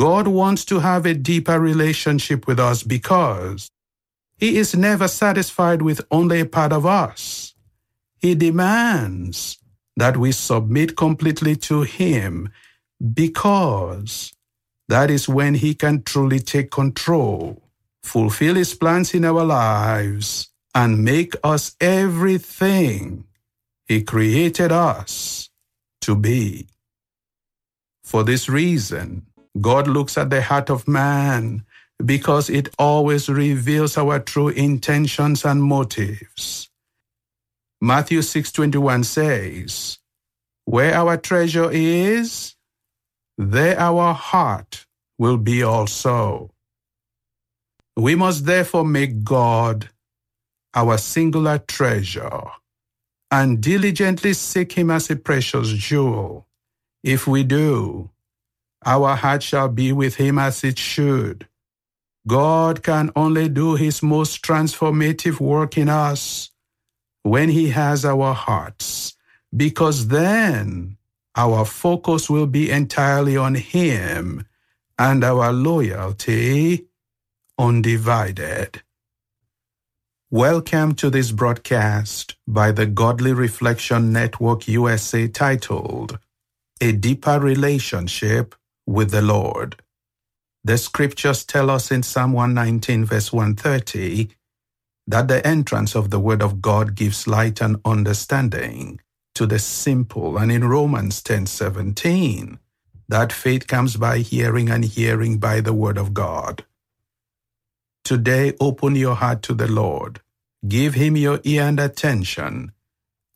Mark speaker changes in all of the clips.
Speaker 1: God wants to have a deeper relationship with us because He is never satisfied with only a part of us. He demands that we submit completely to Him because that is when He can truly take control, fulfill His plans in our lives, and make us everything He created us to be. For this reason, God looks at the heart of man because it always reveals our true intentions and motives. Matthew 6:21 says, "Where our treasure is, there our heart will be also." We must therefore make God our singular treasure and diligently seek him as a precious jewel. If we do, our heart shall be with him as it should. God can only do his most transformative work in us when he has our hearts, because then our focus will be entirely on him and our loyalty undivided. Welcome to this broadcast by the Godly Reflection Network USA titled A Deeper Relationship with the Lord. The scriptures tell us in Psalm 119, verse 130, that the entrance of the Word of God gives light and understanding to the simple, and in Romans 10 17, that faith comes by hearing and hearing by the Word of God. Today, open your heart to the Lord. Give Him your ear and attention,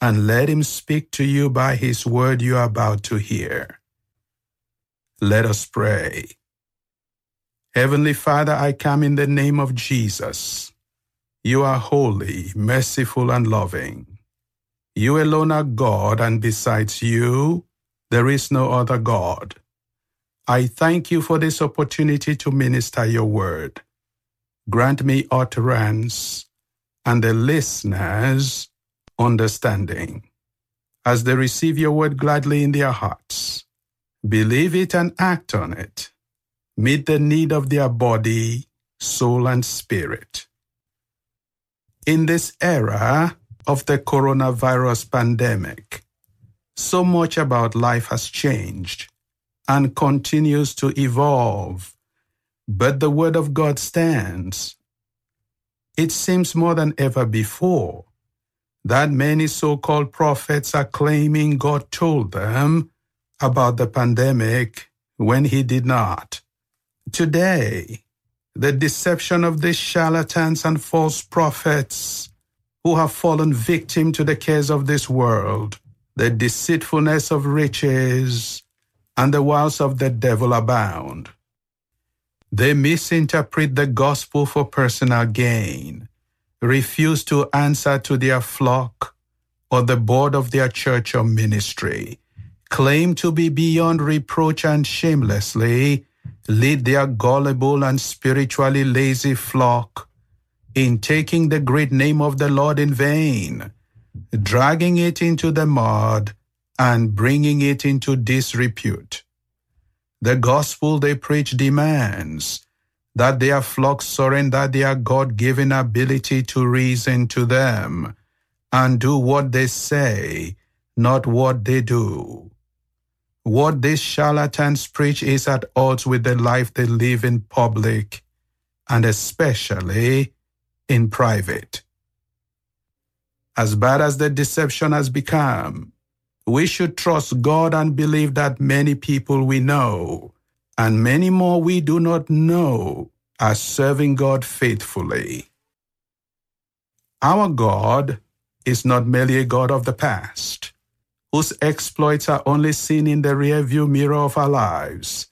Speaker 1: and let Him speak to you by His Word you are about to hear. Let us pray. Heavenly Father, I come in the name of Jesus. You are holy, merciful, and loving. You alone are God, and besides you, there is no other God. I thank you for this opportunity to minister your word. Grant me utterance and the listeners understanding as they receive your word gladly in their hearts. Believe it and act on it meet the need of their body, soul, and spirit. In this era of the coronavirus pandemic, so much about life has changed and continues to evolve, but the Word of God stands. It seems more than ever before that many so called prophets are claiming God told them about the pandemic when He did not. Today, the deception of these charlatans and false prophets who have fallen victim to the cares of this world, the deceitfulness of riches, and the wiles of the devil abound. They misinterpret the gospel for personal gain, refuse to answer to their flock or the board of their church or ministry, claim to be beyond reproach and shamelessly lead their gullible and spiritually lazy flock in taking the great name of the Lord in vain, dragging it into the mud and bringing it into disrepute. The gospel they preach demands that their flocks surrender their God given ability to reason to them and do what they say, not what they do. What these charlatans preach is at odds with the life they live in public and especially in private. As bad as the deception has become, we should trust God and believe that many people we know and many more we do not know are serving God faithfully. Our God is not merely a God of the past whose exploits are only seen in the rearview mirror of our lives.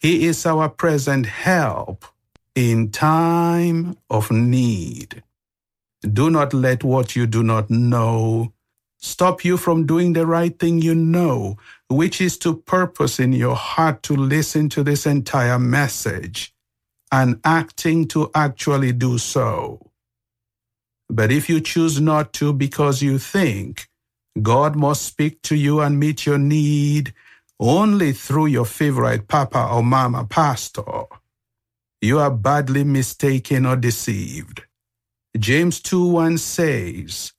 Speaker 1: He is our present help in time of need. Do not let what you do not know stop you from doing the right thing you know, which is to purpose in your heart to listen to this entire message and acting to actually do so. But if you choose not to because you think God must speak to you and meet your need only through your favorite papa or mama pastor, you are badly mistaken or deceived. James 2 1 says,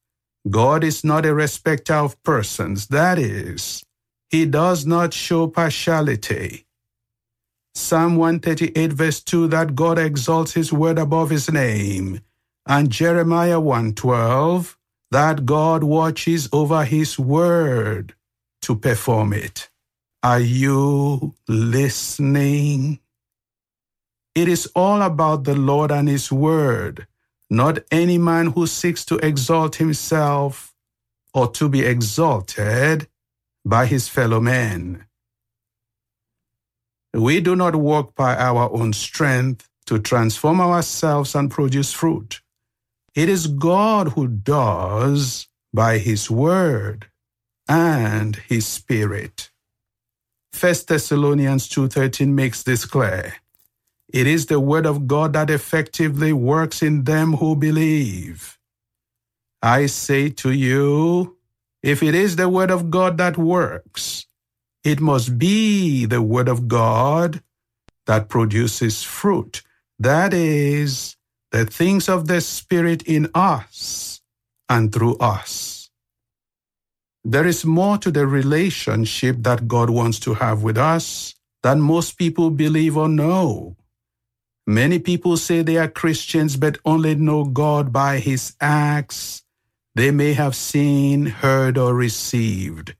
Speaker 1: God is not a respecter of persons. That is, He does not show partiality. Psalm 138 verse 2 that God exalts His word above His name. And Jeremiah 112 that God watches over His word to perform it. Are you listening? It is all about the Lord and His word not any man who seeks to exalt himself or to be exalted by his fellow men. We do not work by our own strength to transform ourselves and produce fruit. It is God who does by his word and his spirit. 1 Thessalonians 2:13 makes this clear. It is the word of God that effectively works in them who believe. I say to you, if it is the word of God that works, it must be the word of God that produces fruit. That is, the things of the Spirit in us and through us. There is more to the relationship that God wants to have with us than most people believe or know. Many people say they are Christians but only know God by his acts they may have seen, heard, or received.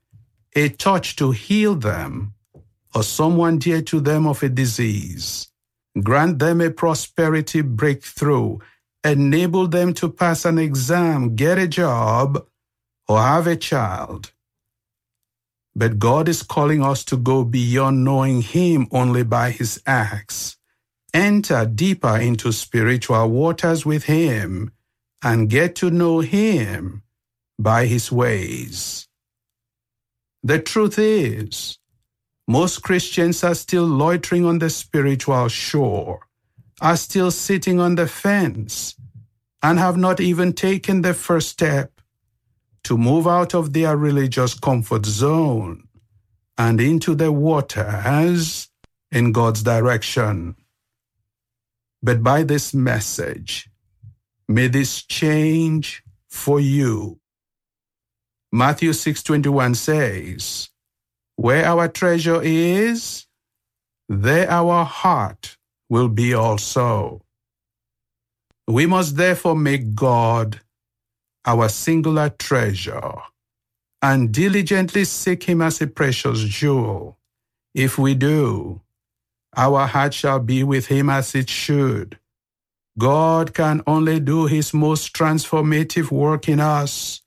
Speaker 1: A touch to heal them, or someone dear to them of a disease. Grant them a prosperity breakthrough. Enable them to pass an exam, get a job, or have a child. But God is calling us to go beyond knowing Him only by His acts enter deeper into spiritual waters with Him and get to know Him by His ways. The truth is, most Christians are still loitering on the spiritual shore, are still sitting on the fence, and have not even taken the first step to move out of their religious comfort zone and into the waters in God's direction. But by this message, may this change for you. Matthew 6:21 says, "Where our treasure is, there our heart will be also." We must therefore make God our singular treasure and diligently seek him as a precious jewel. If we do, our heart shall be with him as it should. God can only do his most transformative work in us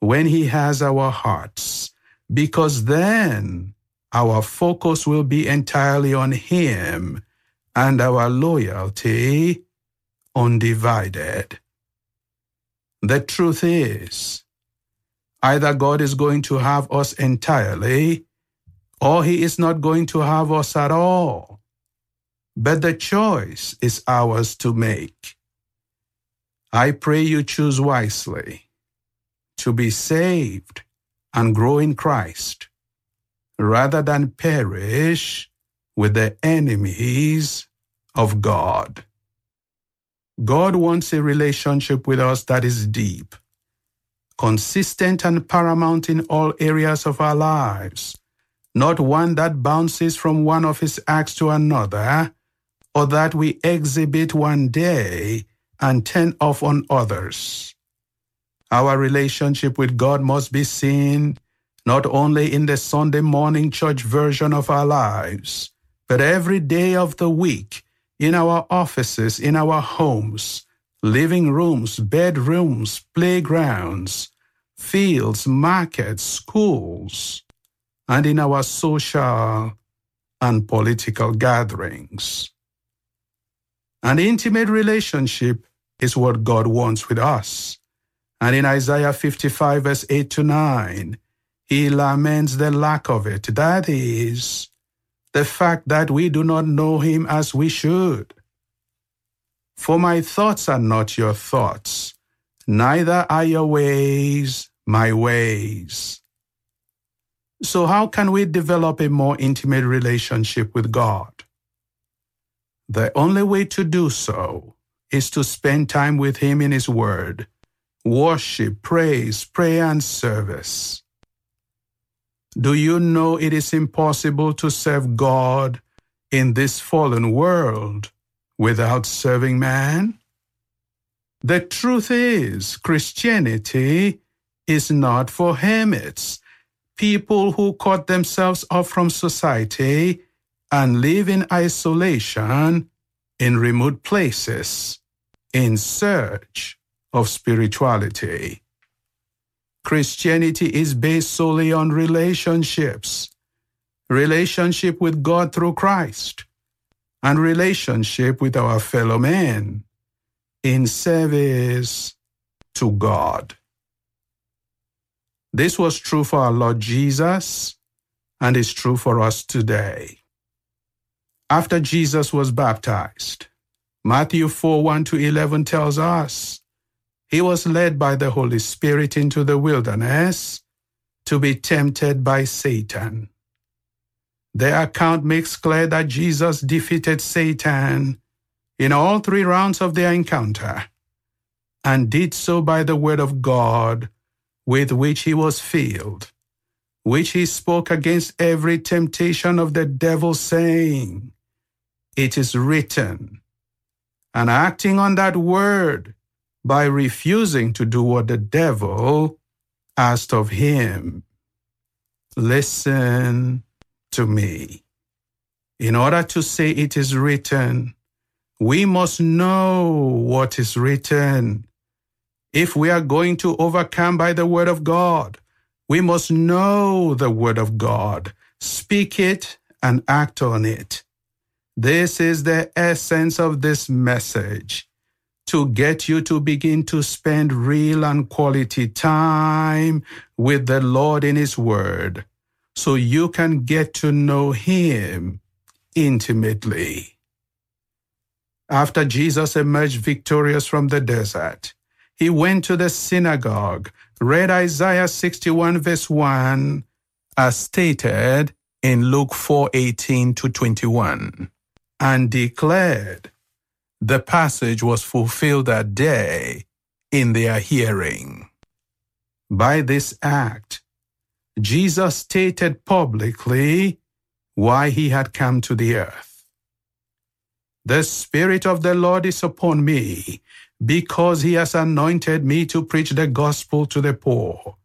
Speaker 1: when he has our hearts, because then our focus will be entirely on him and our loyalty undivided. The truth is, either God is going to have us entirely or he is not going to have us at all. But the choice is ours to make. I pray you choose wisely to be saved and grow in Christ rather than perish with the enemies of God. God wants a relationship with us that is deep, consistent, and paramount in all areas of our lives not one that bounces from one of his acts to another, or that we exhibit one day and turn off on others. Our relationship with God must be seen not only in the Sunday morning church version of our lives, but every day of the week in our offices, in our homes, living rooms, bedrooms, playgrounds, fields, markets, schools, and in our social and political gatherings. An intimate relationship is what God wants with us. And in Isaiah 55, verse 8 to 9, he laments the lack of it. That is, the fact that we do not know him as we should. For my thoughts are not your thoughts, neither are your ways my ways. So, how can we develop a more intimate relationship with God? The only way to do so is to spend time with Him in His Word, worship, praise, prayer, and service. Do you know it is impossible to serve God in this fallen world without serving man? The truth is, Christianity is not for hermits, people who cut themselves off from society and live in isolation in remote places in search of spirituality. Christianity is based solely on relationships relationship with God through Christ, and relationship with our fellow men in service to God. This was true for our Lord Jesus and is true for us today. After Jesus was baptized, Matthew 4 1 to 11 tells us he was led by the Holy Spirit into the wilderness to be tempted by Satan. The account makes clear that Jesus defeated Satan in all three rounds of their encounter and did so by the word of God with which he was filled, which he spoke against every temptation of the devil, saying, It is written. And acting on that word, by refusing to do what the devil asked of him. Listen to me. In order to say it is written, we must know what is written. If we are going to overcome by the word of God, we must know the word of God, speak it, and act on it. This is the essence of this message to get you to begin to spend real and quality time with the Lord in His Word so you can get to know Him intimately. After Jesus emerged victorious from the desert, he went to the synagogue, read Isaiah 61 verse 1 as stated in Luke 4:18 to 21 and declared the passage was fulfilled that day in their hearing. By this act, Jesus stated publicly why he had come to the earth. The Spirit of the Lord is upon me because he has anointed me to preach the gospel to the poor.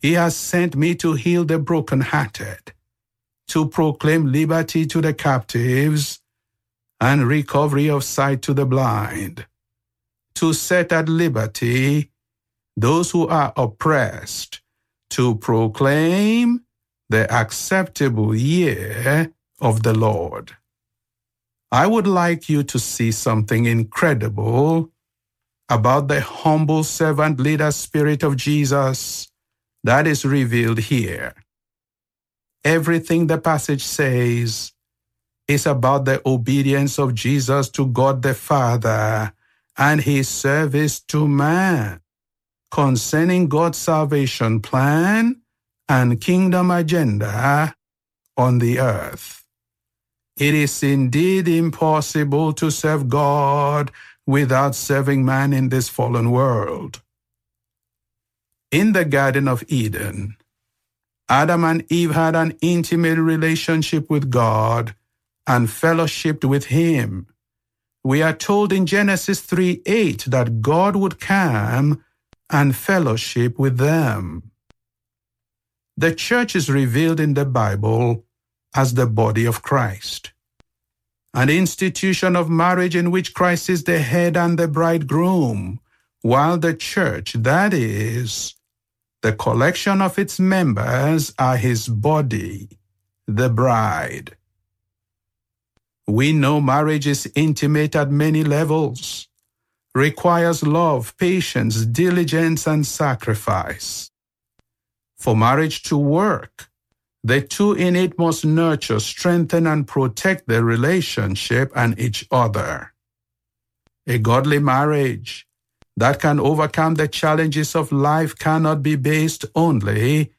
Speaker 1: He has sent me to heal the brokenhearted, to proclaim liberty to the captives and recovery of sight to the blind, to set at liberty those who are oppressed, to proclaim the acceptable year of the Lord. I would like you to see something incredible about the humble servant leader spirit of Jesus that is revealed here. Everything the passage says is about the obedience of Jesus to God the Father and his service to man concerning God's salvation plan and kingdom agenda on the earth. It is indeed impossible to serve God without serving man in this fallen world. In the Garden of Eden, Adam and Eve had an intimate relationship with God and fellowshiped with him. We are told in Genesis 3 8 that God would come and fellowship with them. The church is revealed in the Bible as the body of Christ, an institution of marriage in which Christ is the head and the bridegroom, while the church, that is, the collection of its members, are his body, the bride. We know marriage is intimate at many levels, requires love, patience, diligence, and sacrifice. For marriage to work, the two in it must nurture, strengthen, and protect the relationship and each other. A godly marriage that can overcome the challenges of life cannot be based only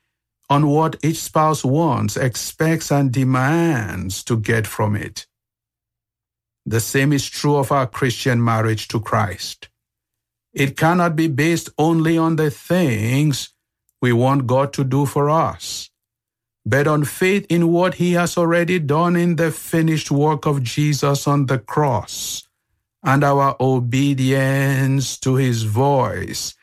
Speaker 1: on what each spouse wants, expects, and demands to get from it. The same is true of our Christian marriage to Christ. It cannot be based only on the things we want God to do for us, but on faith in what He has already done in the finished work of Jesus on the cross and our obedience to His voice.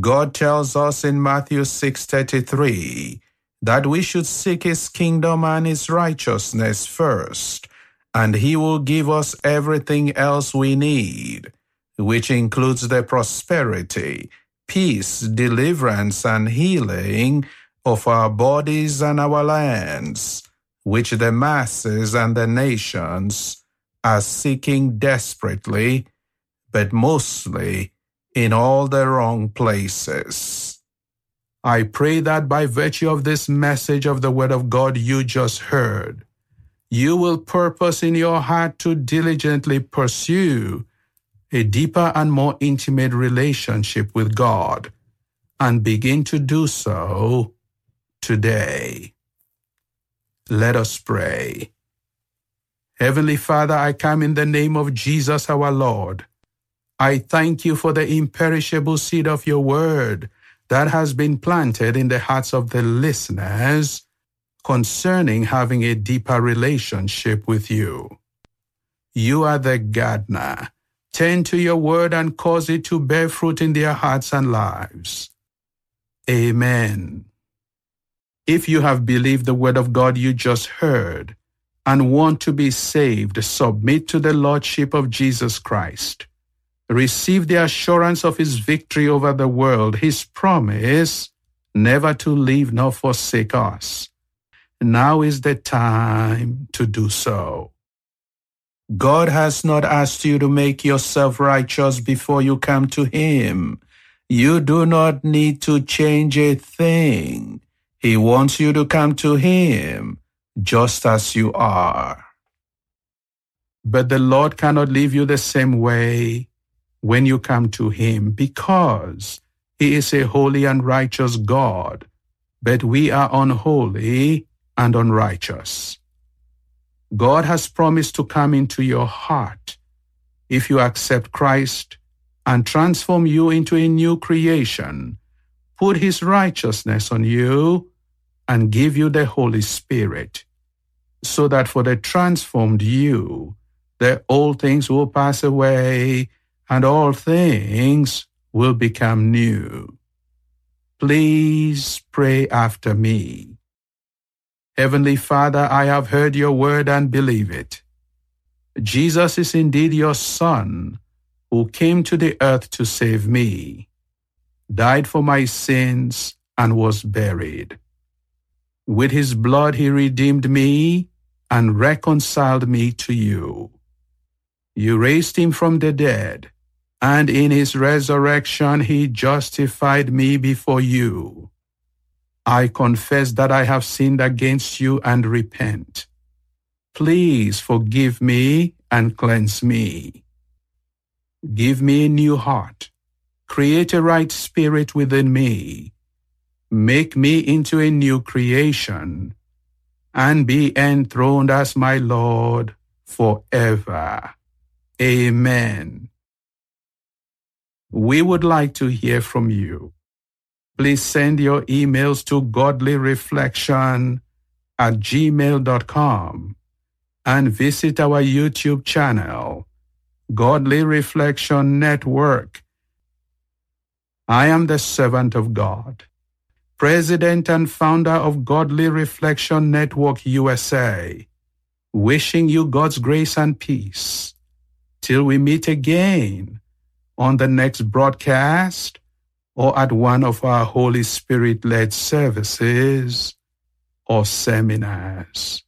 Speaker 1: God tells us in Matthew 6:33 that we should seek his kingdom and his righteousness first, and he will give us everything else we need which includes the prosperity, peace, deliverance, and healing of our bodies and our lands, which the masses and the nations are seeking desperately, but mostly in all the wrong places. I pray that by virtue of this message of the Word of God you just heard, you will purpose in your heart to diligently pursue a deeper and more intimate relationship with God and begin to do so today. Let us pray. Heavenly Father, I come in the name of Jesus our Lord. I thank you for the imperishable seed of your word that has been planted in the hearts of the listeners concerning having a deeper relationship with you. You are the gardener Tend to your word and cause it to bear fruit in their hearts and lives. Amen. If you have believed the word of God you just heard and want to be saved, submit to the Lordship of Jesus Christ. Receive the assurance of his victory over the world, his promise never to leave nor forsake us. Now is the time to do so. God has not asked you to make yourself righteous before you come to Him. You do not need to change a thing. He wants you to come to Him just as you are. But the Lord cannot leave you the same way when you come to Him because He is a holy and righteous God, but we are unholy and unrighteous. God has promised to come into your heart if you accept Christ and transform you into a new creation, put his righteousness on you, and give you the Holy Spirit, so that for the transformed you, the old things will pass away and all things will become new. Please pray after me. Heavenly Father, I have heard your word and believe it. Jesus is indeed your Son, who came to the earth to save me, died for my sins, and was buried. With his blood he redeemed me and reconciled me to you. You raised him from the dead, and in his resurrection he justified me before you. I confess that I have sinned against you and repent. Please forgive me and cleanse me. Give me a new heart. Create a right spirit within me. Make me into a new creation and be enthroned as my Lord forever. Amen. We would like to hear from you please send your emails to godlyreflection at gmail.com and visit our YouTube channel, Godly Reflection Network. I am the servant of God, president and founder of Godly Reflection Network USA, wishing you God's grace and peace. Till we meet again on the next broadcast or at one of our Holy Spirit led services or seminars.